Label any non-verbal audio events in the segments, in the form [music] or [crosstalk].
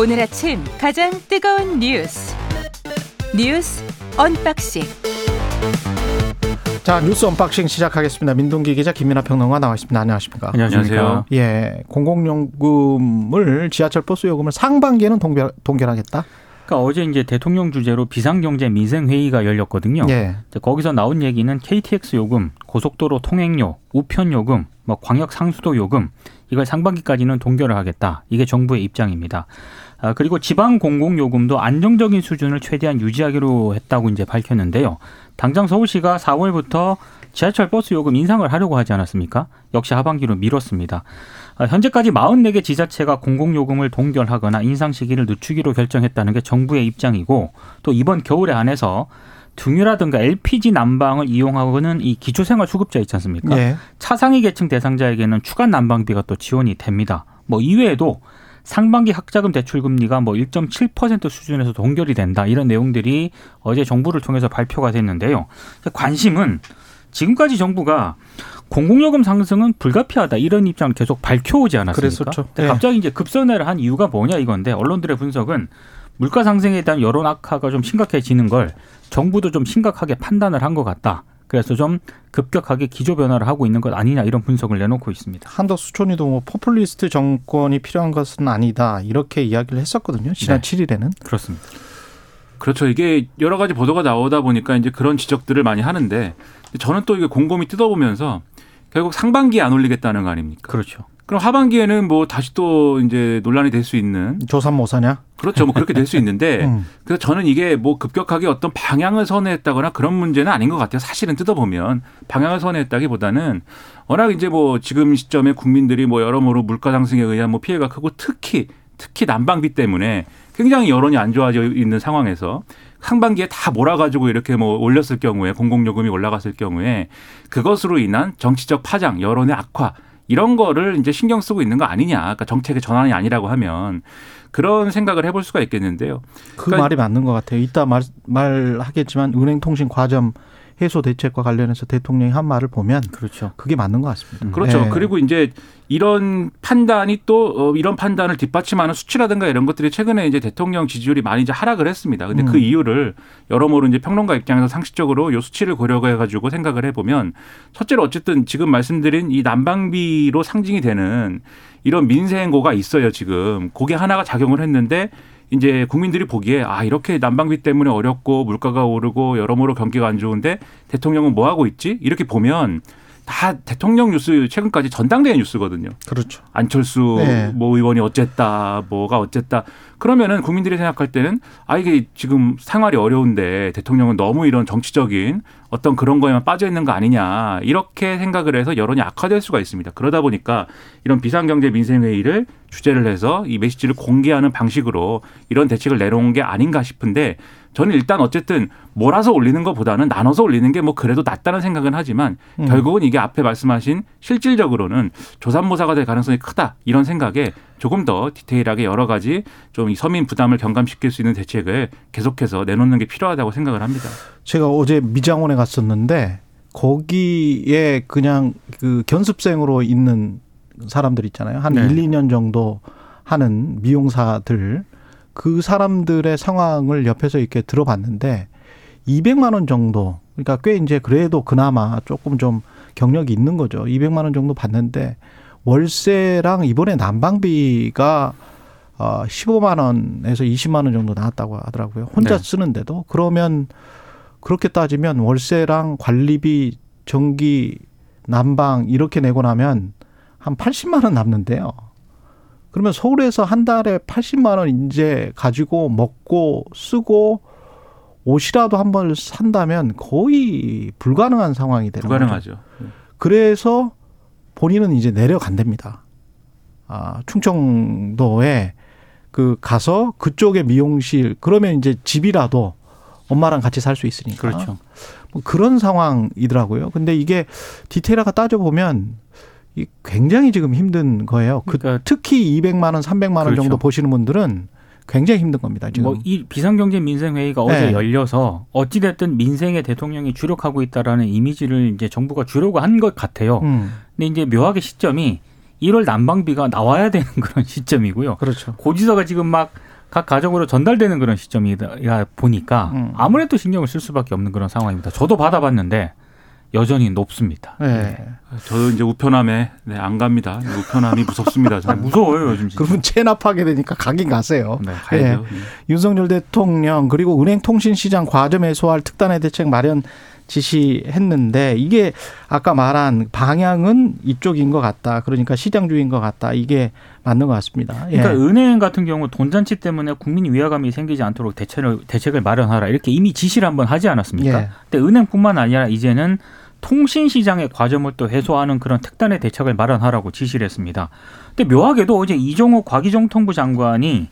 오늘 아침 가장 뜨거운 뉴스 뉴스 unboxing 자 뉴스 unboxing 시작하겠습니다. 민동기 기자 김민아 평론가 나와 있습니다. 안녕하십니까? 안녕하세요. 예, 공공요금을 지하철 버스 요금을 상반기에는 동결, 동결하겠다. 그러니까 어제 이제 대통령 주재로 비상경제 민생 회의가 열렸거든요. 예. 거기서 나온 얘기는 KTX 요금, 고속도로 통행료, 우편 요금, 뭐 광역 상수도 요금 이걸 상반기까지는 동결을 하겠다. 이게 정부의 입장입니다. 아, 그리고 지방 공공 요금도 안정적인 수준을 최대한 유지하기로 했다고 이제 밝혔는데요. 당장 서울시가 4월부터 지하철 버스 요금 인상을 하려고 하지 않았습니까? 역시 하반기로 미뤘습니다. 아, 현재까지 44개 지자체가 공공요금을 동결하거나 인상 시기를 늦추기로 결정했다는 게 정부의 입장이고 또 이번 겨울에 한해서 등유라든가 LPG 난방을 이용하고는 이 기초생활 수급자 있지 않습니까? 예. 차상위 계층 대상자에게는 추가 난방비가 또 지원이 됩니다. 뭐 이외에도 상반기 학자금 대출 금리가 뭐 1.7% 수준에서 동결이 된다 이런 내용들이 어제 정부를 통해서 발표가 됐는데요. 관심은 지금까지 정부가 공공요금 상승은 불가피하다 이런 입장을 계속 밝혀오지 않았습니까? 그랬었죠. 네. 갑자기 이제 급선회를 한 이유가 뭐냐 이건데 언론들의 분석은 물가 상승에 대한 여론 악화가 좀 심각해지는 걸 정부도 좀 심각하게 판단을 한 것 같다. 그래서 좀 급격하게 기조 변화를 하고 있는 것 아니냐 이런 분석을 내놓고 있습니다. 한덕 수촌이도 뭐 포퓰리스트 정권이 필요한 것은 아니다 이렇게 이야기를 했었거든요. 지난 네. 7일에는. 그렇습니다. 그렇죠. 이게 여러 가지 보도가 나오다 보니까 이제 그런 지적들을 많이 하는데 저는 또 이게 곰곰이 뜯어보면서 결국 상반기에 안 올리겠다는 거 아닙니까? 그렇죠. 그럼 하반기에는 뭐 다시 또 이제 논란이 될 수 있는 조삼 모사냐? 그렇죠. 뭐 그렇게 될 수 있는데 [laughs] 음. 그래서 저는 이게 뭐 급격하게 어떤 방향을 선회했다거나 그런 문제는 아닌 것 같아요. 사실은 뜯어보면 방향을 선회했다기보다는 워낙 이제 뭐 지금 시점에 국민들이 뭐 여러모로 물가 상승에 의한 뭐 피해가 크고 특히 특히 난방비 때문에 굉장히 여론이 안 좋아져 있는 상황에서 상반기에 다 몰아가지고 이렇게 뭐 올렸을 경우에 공공요금이 올라갔을 경우에 그것으로 인한 정치적 파장, 여론의 악화 이런 거를 이제 신경 쓰고 있는 거 아니냐. 그러니까 정책의 전환이 아니라고 하면 그런 생각을 해볼 수가 있겠는데요. 그 그러니까- 말이 맞는 것 같아요. 이따 말, 말하겠지만 은행통신 과점 해소 대책과 관련해서 대통령이 한 말을 보면 그렇죠. 그게 맞는 것 같습니다. 그렇죠. 예. 그리고 이제 이런 판단이 또 어, 이런 판단을 뒷받침하는 수치라든가 이런 것들이 최근에 이제 대통령 지지율이 많이 이제 하락을 했습니다. 근데 그 음. 이유를 여러모로 이제 평론가 입장에서 상식적으로 요 수치를 고려해 가지고 생각을 해 보면 첫째로 어쨌든 지금 말씀드린 이 난방비로 상징이 되는 이런 민생고가 있어요 지금 그게 하나가 작용을 했는데 이제 국민들이 보기에 아 이렇게 난방비 때문에 어렵고 물가가 오르고 여러모로 경기가 안 좋은데 대통령은 뭐 하고 있지? 이렇게 보면 다 대통령 뉴스 최근까지 전당대회 뉴스거든요. 그렇죠. 안철수 네. 뭐 의원이 어쨌다, 뭐가 어쨌다. 그러면은 국민들이 생각할 때는 아 이게 지금 생활이 어려운데 대통령은 너무 이런 정치적인 어떤 그런 거에만 빠져 있는 거 아니냐 이렇게 생각을 해서 여론이 악화될 수가 있습니다. 그러다 보니까 이런 비상경제 민생회의를 주제를 해서 이 메시지를 공개하는 방식으로 이런 대책을 내놓은 게 아닌가 싶은데 저는 일단 어쨌든 몰아서 올리는 것보다는 나눠서 올리는 게 뭐 그래도 낫다는 생각은 하지만 음. 결국은 이게 앞에 말씀하신 실질적으로는 조산모사가 될 가능성이 크다 이런 생각에 조금 더 디테일하게 여러 가지 좀이 서민 부담을 경감시킬 수 있는 대책을 계속해서 내놓는 게 필요하다고 생각을 합니다. 제가 어제 미장원에 갔었는데 거기에 그냥 그 견습생으로 있는 사람들 있잖아요. 한 네. 일, 1, 2년 정도 하는 미용사들 그 사람들의 상황을 옆에서 이렇게 들어봤는데 200만 원 정도 그러니까 꽤 이제 그래도 그나마 조금 좀 경력이 있는 거죠. 200만 원 정도 받는데 월세랑 이번에 난방비가 어 15만 원에서 20만 원 정도 나왔다고 하더라고요. 혼자 네. 쓰는데도 그러면 그렇게 따지면 월세랑 관리비, 전기, 난방 이렇게 내고 나면 한 80만 원 남는데요. 그러면 서울에서 한 달에 80만 원 이제 가지고 먹고 쓰고 옷이라도 한벌 산다면 거의 불가능한 상황이 되는 거죠. 불가능하죠. 그래서 본인은 이제 내려간답니다. 아, 충청도에 그 가서 그쪽에 미용실 그러면 이제 집이라도 엄마랑 같이 살 수 있으니까. 그렇죠. 뭐 그런 상황이더라고요. 근데 이게 디테일하게 따져보면 이 굉장히 지금 힘든 거예요. 그 그러니까 특히 200만 원, 300만 원 그렇죠. 정도 보시는 분들은 굉장히 힘든 겁니다. 지금. 뭐 이 비상경제 민생 회의가 네. 어제 열려서 어찌 됐든 민생에 대통령이 주력하고 있다라는 이미지를 이제 정부가 주려고 한 것 같아요. 음, 근데 이제 묘하게 시점이 1월 난방비가 나와야 되는 [laughs] 그런 시점이고요. 그렇죠. 고지서가 지금 막 각 가정으로 전달되는 그런 시점이다 보니까 음. 아무래도 신경을 쓸 수밖에 없는 그런 상황입니다. 저도 받아봤는데 여전히 높습니다. 네. 저도 이제 우편함에 네, 안 갑니다. 우편함이 무섭습니다. 아, 저는. 무서워요 요즘 진짜. 그러면 체납하게 되니까 가긴 가세요. 네. 가야죠. 네. 윤석열 대통령 그리고 은행통신시장 과점 해소할 특단의 대책 마련 지시했는데 이게 아까 말한 방향은 이쪽인 것 같다. 그러니까 시장주의인 것 같다. 이게 맞는 것 같습니다. 예. 그러니까 은행 같은 경우 돈잔치 때문에 국민 위화감이 생기지 않도록 대책을 대책을 마련하라 이렇게 이미 지시를 한번 하지 않았습니까? 예. 근데 은행뿐만 아니라 이제는 통신 시장의 과점을 또 해소하는 그런 특단의 대책을 마련하라고 지시를 했습니다. 근데 묘하게도 어제 이종호 과기정통부 장관이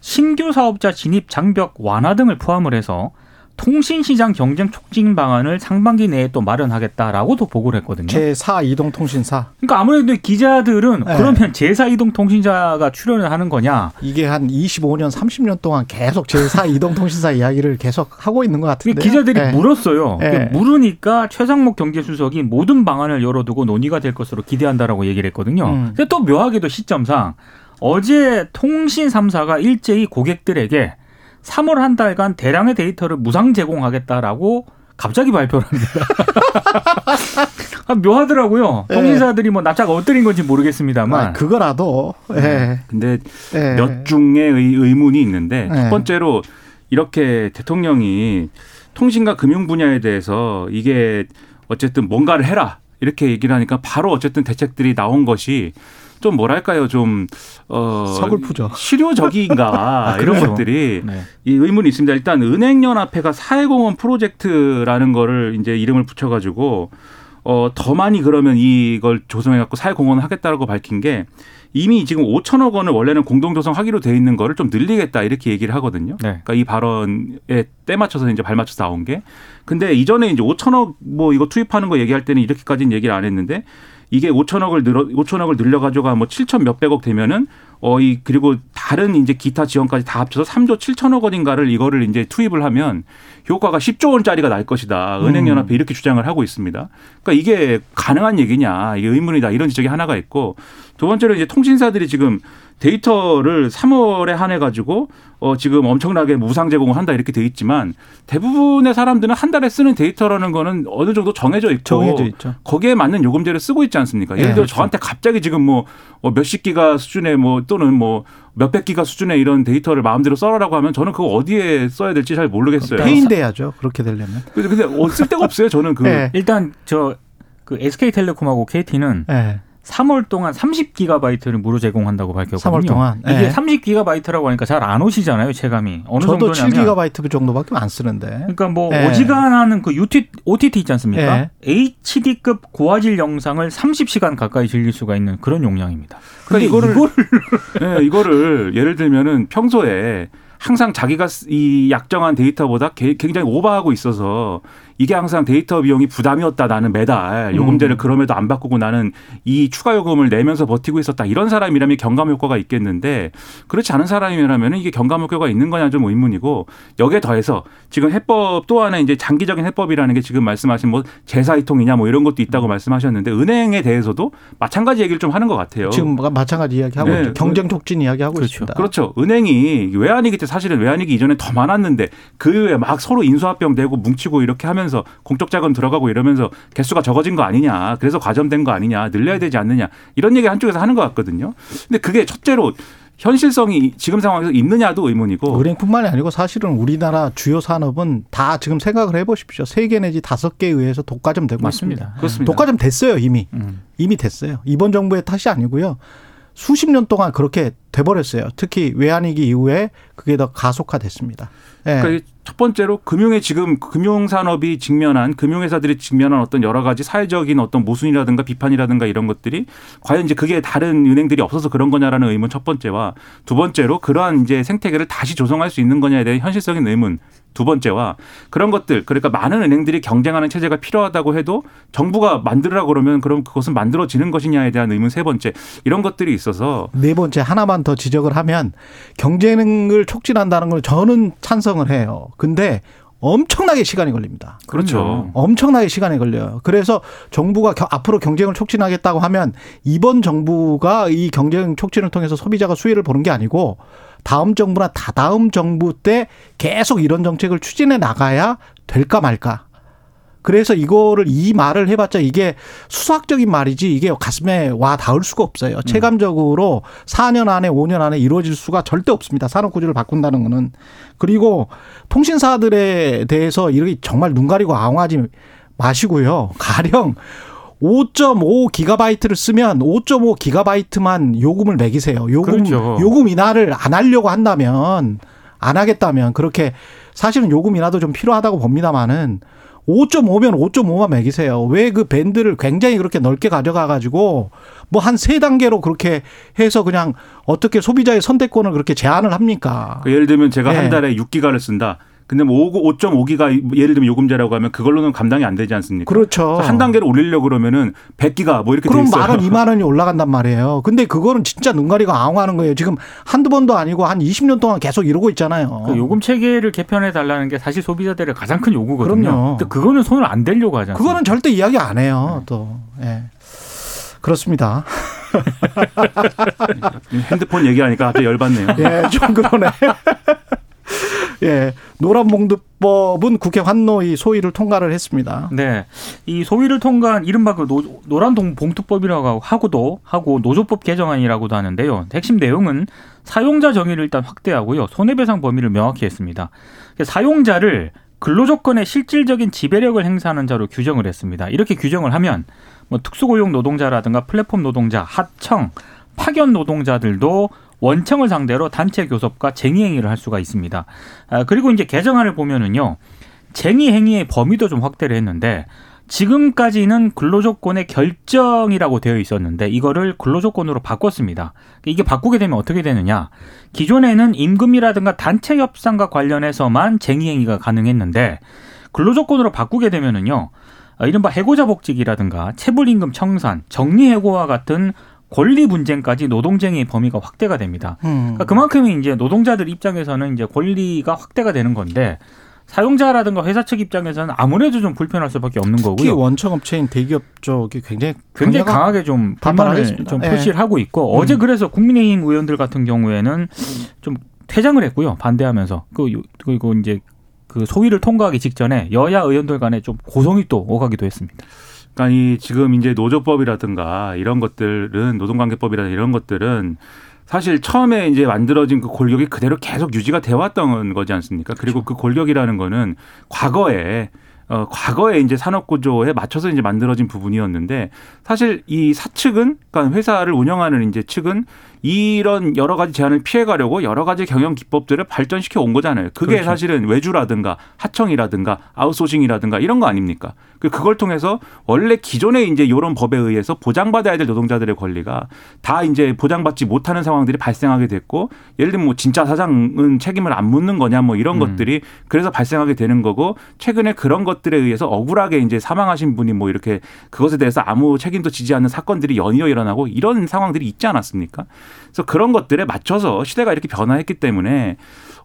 신규 사업자 진입 장벽 완화 등을 포함을 해서 통신시장 경쟁 촉진 방안을 상반기 내에 또 마련하겠다라고도 보고를 했거든요. 제4 이동 통신사 그러니까 아무래도 기자들은 네. 그러면 제4 이동 통신자가 출연을 하는 거냐? 이게 한 25년, 30년 동안 계속 제4 이동 통신사 이야기를 계속 하고 있는 것 같은데 기자들이 예. 물었어요. 네. 물으니까 최상목 경제수석이 모든 방안을 열어두고 논의가 될 것으로 기대한다라고 얘기를 했거든요. 음. 근데 또 묘하게도 시점상 어제 통신 3사가 일제히 고객들에게 3월 한 달간 대량의 데이터를 무상 제공하겠다라고 갑자기 발표를 합니다. [laughs] 아, 묘하더라고요. 네. 통신사들이 뭐 납작 엎드린 건지 모르겠습니다만. 아, 그거라도 예. 근데 예. 몇 중의 의- 의문이 있는데 네. 첫 번째로 이렇게 대통령이 통신과 금융 분야에 대해서 이게 어쨌든 뭔가를 해라 이렇게 얘기를 하니까 바로 어쨌든 대책들이 나온 것이 좀 뭐랄까요 좀 어, 서글프죠. 실효적인가 [laughs] 아, 이런 그렇죠. 것들이 네. 이 의문이 있습니다. 일단 은행연합회가 사회공헌 프로젝트라는 거를 이제 이름을 붙여가지고 어, 더 많이 그러면 이걸 조성해갖고 사회공헌을 하겠다라고 밝힌 게 이미 지금 5천억 원을 원래는 공동조성하기로 돼 있는 거를 좀 늘리겠다 이렇게 얘기를 하거든요. 네. 그러니까 이 발언에 때 맞춰서 이제 발 맞춰서 나온 게. 근데 이전에 이제 5천억 뭐 이거 투입하는 거 얘기할 때는 이렇게까지는 얘기를 안 했는데 이게 5천억을 늘어 5천억을 늘려 가지고 뭐 7천 몇백억 되면은 어 이 그리고 다른 이제 기타 지원까지 다 합쳐서 3조 7천억 원인가를 이거를 이제 투입을 하면 효과가 10조 원짜리가 날 것이다. 은행 연합회 이렇게 주장을 하고 있습니다. 그러니까 이게 가능한 얘기냐 이게 의문이다 이런 지적이 하나가 있고 두 번째로 이제 통신사들이 지금 데이터를 3월에 한해 가지고 어 지금 엄청나게 무상 제공을 한다 이렇게 돼 있지만 대부분의 사람들은 한 달에 쓰는 데이터라는 거는 어느 정도 정해져 있고 정해져 있죠. 거기에 맞는 요금제를 쓰고 있지 않습니까? 예를 예, 들어 그렇죠. 저한테 갑자기 지금 뭐 어, 몇십 기가 수준의 뭐 또는 뭐 몇백 기가 수준의 이런 데이터를 마음대로 써라라고 하면 저는 그거 어디에 써야 될지 잘 모르겠어요. 페인돼야죠. 그렇게 되려면. 근데 근데 어, 쓸 데가 없어요. 저는 그 [laughs] 예. 일단 저 그 SK텔레콤하고 KT는 예. 3월 동안 30기가바이트를 무료 제공한다고 밝혔거든요. 3월 동안. 이게 네. 30기가바이트라고 하니까 잘 안 오시잖아요, 체감이. 어느 저도 정도냐면 7기가바이트 정도밖에 안 쓰는데. 그러니까 뭐 네. 어지간하는 그 UT, OTT 있지 않습니까? 네. HD급 고화질 영상을 30시간 가까이 즐길 수가 있는 그런 용량입니다. 근데 그러니까 이거를- 이거를 [laughs] 네, 이거를 예를 들면은 평소에 항상 자기가 쓰- 이 약정한 데이터보다 게- 굉장히 오버하고 있어서 이게 항상 데이터 비용이 부담이었다 나는 매달 요금제를 그럼에도 안 바꾸고 나는 이 추가 요금을 내면서 버티고 있었다 이런 사람이라면 경감 효과가 있겠는데 그렇지 않은 사람이라면 이게 경감 효과가 있는 거냐 좀 의문이고 여기에 더해서 지금 해법 또 하나 이제 장기적인 해법이라는 게 지금 말씀하신 뭐 제사이통이냐 뭐 이런 것도 있다고 말씀하셨는데 은행에 대해서도 마찬가지 얘기를 좀 하는 것 같아요. 지금 마찬가지 이야기 하고 네. 경쟁 촉진 이야기 하고 그렇죠. 있습니다. 그렇죠. 은행이 외환위기 때 사실은 외환위기 이전에 더 많았는데 그 외에 막 서로 인수합병 되고 뭉치고 이렇게 하면 서 공적 자금 들어가고 이러면서 개수가 적어진 거 아니냐. 그래서 과점된 거 아니냐. 늘려야 되지 않느냐. 이런 얘기 한쪽에서 하는 것 같거든요. 근데 그게 첫째로 현실성이 지금 상황에서 있느냐도 의문이고 은행뿐만이 아니고 사실은 우리나라 주요 산업은 다 지금 생각을 해보십시오. 세 개 내지 다섯 개에 의해서 독과점 되고 있습니다. 맞습니다. 그렇습니다. 독과점 됐어요 이미 음. 이미 됐어요. 이번 정부의 탓이 아니고요. 수십 년 동안 그렇게 돼버렸어요. 특히 외환위기 이후에 그게 더 가속화됐습니다. 예. 그러니까 이첫 번째로 금융의 지금 금융 산업이 직면한 금융회사들이 직면한 어떤 여러 가지 사회적인 어떤 모순이라든가 비판이라든가 이런 것들이 과연 이제 그게 다른 은행들이 없어서 그런 거냐라는 의문 첫 번째와 두 번째로 그러한 이제 생태계를 다시 조성할 수 있는 거냐에 대한 현실적인 의문 두 번째와 그런 것들 그러니까 많은 은행들이 경쟁하는 체제가 필요하다고 해도 정부가 만들으라 그러면 그럼 그것은 만들어지는 것이냐에 대한 의문 세 번째 이런 것들이 있어서 네 번째 하나만 더 지적을 하면 경쟁을 촉진한다는 걸 저는 찬성을 해요. 근데 엄청나게 시간이 걸립니다. 그렇죠. 엄청나게 시간이 걸려요. 그래서 정부가 겨- 앞으로 경쟁을 촉진하겠다고 하면 이번 정부가 이 경쟁 촉진을 통해서 소비자가 수혜를 보는 게 아니고 다음 정부나 다다음 정부 때 계속 이런 정책을 추진해 나가야 될까 말까. 그래서 이거를 이 말을 해봤자 이게 수학적인 말이지 이게 가슴에 와 닿을 수가 없어요. 체감적으로 4년 안에 5년 안에 이루어질 수가 절대 없습니다. 산업 구조를 바꾼다는 거는. 그리고 통신사들에 대해서 이렇게 정말 눈 가리고 아웅하지 마시고요. [laughs] 가령 5.5 기가바이트를 쓰면 5.5 기가바이트만 요금을 매기세요. 요금 그렇죠. 요금 인하를 안 하려고 한다면 안 하겠다면 그렇게 사실은 요금 인하도 좀 필요하다고 봅니다만은 5.5면 5.5만 매기세요. 왜 그 밴드를 굉장히 그렇게 넓게 가져가 가지고 뭐 한 세 단계로 그렇게 해서 그냥 어떻게 소비자의 선택권을 그렇게 제한을 합니까? 그 예를 들면 제가 네. 한 달에 6기가를 쓴다. 근데 뭐 5.5기가 예를 들면 요금제라고 하면 그걸로는 감당이 안 되지 않습니까? 그렇죠. 한 단계를 올리려고 그러면은 100기가 뭐 이렇게 돼 그럼 있어요. 말은 2만 원이 올라간단 말이에요. 근데 그거는 진짜 눈 가리고 아웅하는 거예요. 지금 한두 번도 아니고 한 20년 동안 계속 이러고 있잖아요. 그 요금 체계를 개편해 달라는 게 사실 소비자들의 가장 큰 요구거든요. 그럼요. 근데 그거는 손을 안 대려고 하잖아요. 그거는 절대 이야기 안 해요. 또. 예. 그렇습니다. [laughs] 핸드폰 얘기하니까 갑자기 열받네요. 예, 좀 그러네. [laughs] 예. 노란봉투법은 국회 환노위 소위를 통과를 했습니다. 네. 이 소위를 통과한 이른바 그 노, 노란 봉 봉투법이라고 하고도 하고 노조법 개정안이라고도 하는데요. 핵심 내용은 사용자 정의를 일단 확대하고요. 손해배상 범위를 명확히 했습니다. 사용자를 근로조건의 실질적인 지배력을 행사하는 자로 규정을 했습니다. 이렇게 규정을 하면 뭐 특수고용 노동자라든가 플랫폼 노동자, 하청, 파견 노동자들도 원청을 상대로 단체 교섭과 쟁의 행위를 할 수가 있습니다. 아, 그리고 이제 개정안을 보면은요. 쟁의 행위의 범위도 좀 확대를 했는데 지금까지는 근로조건의 결정이라고 되어 있었는데 이거를 근로조건으로 바꿨습니다. 이게 바꾸게 되면 어떻게 되느냐? 기존에는 임금이라든가 단체 협상과 관련해서만 쟁의 행위가 가능했는데 근로조건으로 바꾸게 되면은요. 아, 이른바 해고자 복직이라든가 체불임금 청산, 정리해고와 같은 권리 분쟁까지 노동쟁의 범위가 확대가 됩니다. 음. 그러니까 그만큼 이제 노동자들 입장에서는 이제 권리가 확대가 되는 건데 사용자라든가 회사 측 입장에서는 아무래도 좀 불편할 수밖에 없는 특히 거고요. 원청 업체인 대기업 쪽이 굉장히 굉장히 강하게 좀 불만을. 좀 예. 표시를 하고 있고 음. 어제 그래서 국민의힘 의원들 같은 경우에는 좀 퇴장을 했고요 반대하면서 그 요- 그리고 이제 그 소위를 통과하기 직전에 여야 의원들 간에 좀 고성이 또 오가기도 했습니다. 그러니까 이 지금 이제 노조법이라든가 이런 것들은 노동관계법이라든가 이런 것들은 사실 처음에 이제 만들어진 그 골격이 그대로 계속 유지가 돼 왔던 거지 않습니까? 그리고 그 골격이라는 거는 과거에 어, 과거에 이제 산업 구조에 맞춰서 이제 만들어진 부분이었는데 사실 이 사측은 그러니까 회사를 운영하는 이제 측은 이런 여러 가지 제한을 피해가려고 여러 가지 경영 기법들을 발전시켜 온 거잖아요. 그게 그렇죠. 사실은 외주라든가 하청이라든가 아웃소싱이라든가 이런 거 아닙니까? 그 그걸 통해서 원래 기존에 이제 이런 법에 의해서 보장받아야 될 노동자들의 권리가 다 이제 보장받지 못하는 상황들이 발생하게 됐고 예를 들면 뭐 진짜 사장은 책임을 안 묻는 거냐 뭐 이런 음. 것들이 그래서 발생하게 되는 거고 최근에 그런 것들에 의해서 억울하게 이제 사망하신 분이 뭐 이렇게 그것에 대해서 아무 책임도 지지 않는 사건들이 연이어 일어나고 이런 상황들이 있지 않았습니까? 그래서 그런 것들에 맞춰서 시대가 이렇게 변화했기 때문에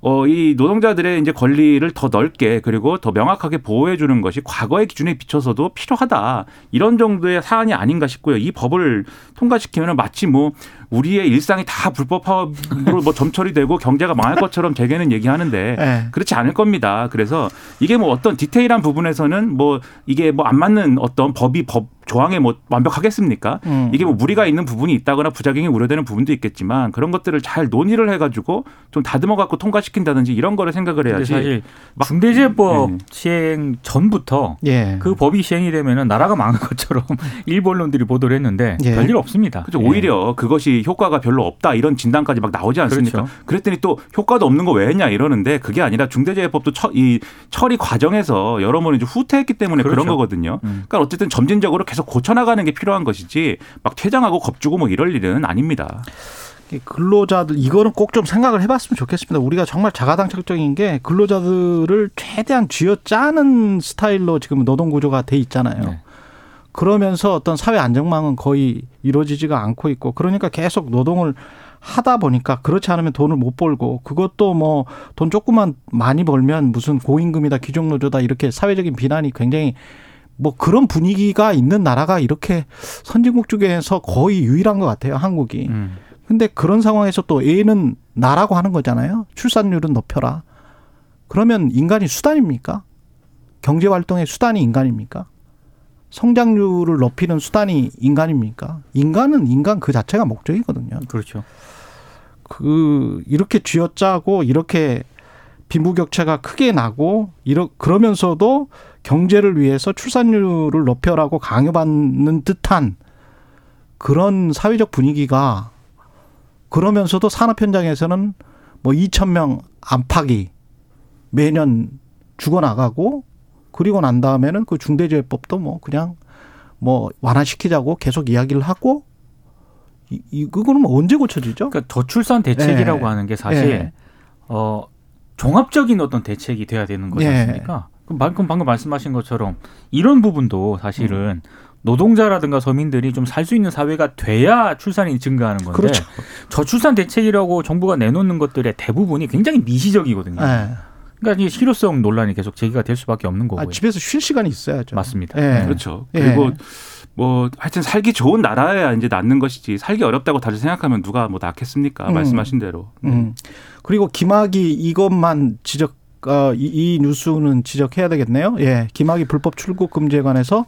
어, 이 노동자들의 이제 권리를 더 넓게 그리고 더 명확하게 보호해 주는 것이 과거의 기준에 비춰서도 필요하다. 이런 정도의 사안이 아닌가 싶고요. 이 법을 통과시키면 마치 뭐 우리의 일상이 다 불법 파업으로 뭐 점처리되고 경제가 망할 것처럼 재계는 얘기하는데 예. 그렇지 않을 겁니다. 그래서 이게 뭐 어떤 디테일한 부분에서는 뭐 이게 뭐 안 맞는 어떤 법이 법 조항에 뭐 완벽하겠습니까? 음. 이게 뭐 무리가 있는 부분이 있다거나 부작용이 우려되는 부분도 있겠지만 그런 것들을 잘 논의를 해가지고 좀 다듬어 갖고 통과시킨다든지 이런 거를 생각을 해야지. 사실 중대재해법 네. 시행 전부터 예. 그 법이 시행이 되면은 나라가 망한 것처럼 [laughs] 일본론들이 보도를 했는데 예. 별일 없습니다. 그죠. 예. 오히려 그것이 효과가 별로 없다 이런 진단까지 막 나오지 않습니까? 그렇죠. 그랬더니또 효과도 없는 거 왜 했냐 이러는데 그게 아니라 중대재해법도 처, 이 처리 과정에서 여러모로 이제 후퇴했기 때문에 그런 그렇죠. 거거든요. 음. 그러니까 어쨌든 점진적으로 계속 고쳐나가는 게 필요한 것이지 막 퇴장하고 겁주고 뭐 이럴 일은 아닙니다. 이 근로자들 이거는 꼭 좀 생각을 해봤으면 좋겠습니다. 우리가 정말 자가당착적인 게 근로자들을 최대한 쥐어짜는 스타일로 지금 노동 구조가 돼 있잖아요. 네. 그러면서 어떤 사회 안정망은 거의 이루어지지가 않고 있고 그러니까 계속 노동을 하다 보니까 그렇지 않으면 돈을 못 벌고 그것도 뭐 돈 조금만 많이 벌면 무슨 고임금이다 귀족노조다 이렇게 사회적인 비난이 굉장히 뭐 그런 분위기가 있는 나라가 이렇게 선진국 중에서 거의 유일한 것 같아요 한국이. 음. 근데 그런 상황에서 또 A는 나라고 하는 거잖아요. 출산율은 높여라. 그러면 인간이 수단입니까? 경제 활동의 수단이 인간입니까? 성장률을 높이는 수단이 인간입니까? 인간은 인간 그 자체가 목적이거든요. 그렇죠. 그 이렇게 쥐어짜고 이렇게 빈부격차가 크게 나고 이러 그러면서도 경제를 위해서 출산율을 높여라고 강요받는 듯한 그런 사회적 분위기가 그러면서도 산업 현장에서는 뭐 2천 명 안팎이 매년 죽어나가고 그리고 난 다음에는 그 중대재해법도 뭐 그냥 뭐 완화시키자고 계속 이야기를 하고 이, 이 그거는 뭐 언제 고쳐지죠? 그러니까 저출산 대책이라고 예. 하는 게 사실 예. 어 종합적인 어떤 대책이 돼야 되는 거지 예. 않습니까? 그럼 방금 방금 말씀하신 것처럼 이런 부분도 사실은 노동자라든가 서민들이 좀 살 수 있는 사회가 돼야 출산이 증가하는 건데 그렇죠. 저출산 대책이라고 정부가 내놓는 것들의 대부분이 굉장히 미시적이거든요. 예. 그러니까 이 실효성 논란이 계속 제기가 될 수밖에 없는 거고요. 아, 집에서 쉴 시간이 있어야죠. 맞습니다. 예. 네. 그렇죠. 예. 그리고 뭐 하여튼 살기 좋은 나라야 이제 낳는 것이지 살기 어렵다고 다들 생각하면 누가 뭐 낳겠습니까? 음. 말씀하신 대로. 음. 그리고 김학이 이것만 지적 어, 이, 이 뉴스는 지적해야 되겠네요. 예. 김학이 불법 출국 금지에 관해서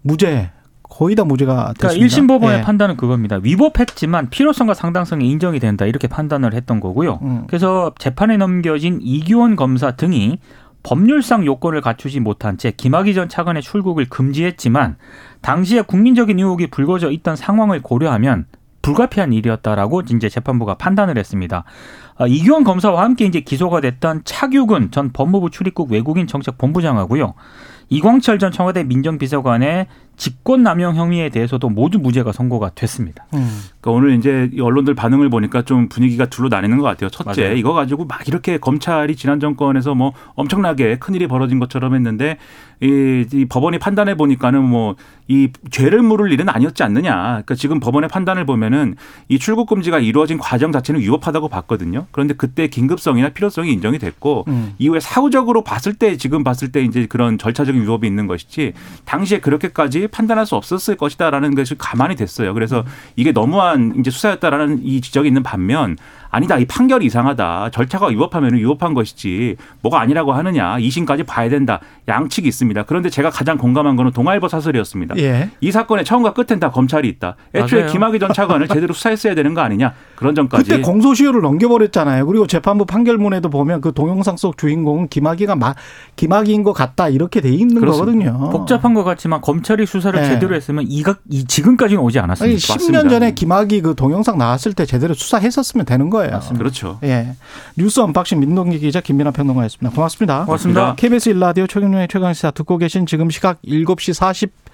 무죄 거의 다 무죄가 됐습니다. 그러니까 1심 법원의 예. 판단은 그겁니다. 위법했지만 필요성과 상당성이 인정이 된다 이렇게 판단을 했던 거고요. 음. 그래서 재판에 넘겨진 이규원 검사 등이 법률상 요건을 갖추지 못한 채 김학의 전 차관의 출국을 금지했지만 당시에 국민적인 의혹이 불거져 있던 상황을 고려하면 불가피한 일이었다라고 이제 재판부가 판단을 했습니다. 아, 이규원 검사와 함께 이제 기소가 됐던 차규근 전 법무부 출입국 외국인 정책 본부장하고요. 이광철 전 청와대 민정비서관의 직권남용 혐의에 대해서도 모두 무죄가 선고가 됐습니다. 음. 그러니까 오늘 이제 이 언론들 반응을 보니까 좀 분위기가 둘로 나뉘는 것 같아요. 첫째, 맞아요. 이거 가지고 막 이렇게 검찰이 지난 정권에서 뭐 엄청나게 큰 일이 벌어진 것처럼 했는데 이, 이 법원이 판단해 보니까는 뭐 이 죄를 물을 일은 아니었지 않느냐. 그러니까 지금 법원의 판단을 보면은 이 출국 금지가 이루어진 과정 자체는 위법하다고 봤거든요. 그런데 그때 긴급성이나 필요성이 인정이 됐고 음. 이후에 사후적으로 봤을 때 지금 봤을 때 이제 그런 절차적인 위법이 있는 것이지 당시에 그렇게까지 판단할 수 없었을 것이다라는 것이 가만히 됐어요. 그래서 이게 너무한 이제 수사였다라는 이 지적이 있는 반면 아니다 이 판결이 이상하다 절차가 위법하면 위법한 것이지 뭐가 아니라고 하느냐 2심까지 봐야 된다 양측이 있습니다. 그런데 제가 가장 공감한 거는 동아일보 사설이었습니다. 예. 이 사건의 처음과 끝엔 다 검찰이 있다. 애초에 맞아요. 김학의 전 차관을 제대로 수사했어야 되는 거 아니냐 그런 점까지. 그때 공소시효를 넘겨버렸잖아요. 그리고 재판부 판결문에도 보면 그 동영상 속 주인공은 김학이가 마, 김학이인 것 같다 이렇게 돼 있는 그렇습니다. 거거든요. 복잡한 것 같지만 검찰이 수사를 네. 제대로 했으면 이가 이 지금까지는 오지 아니, 않았습니다. 10년 전에 김학이 그 동영상 나왔을 때 제대로 수사했었으면 되는 거 예요. 그렇죠. 예. 뉴스 unboxing 민동기 기자 김민아 평론가였습니다. 고맙습니다. 고맙습니다. KBS 일라디오 최경영의 최강시사 듣고 계신 지금 시각 7시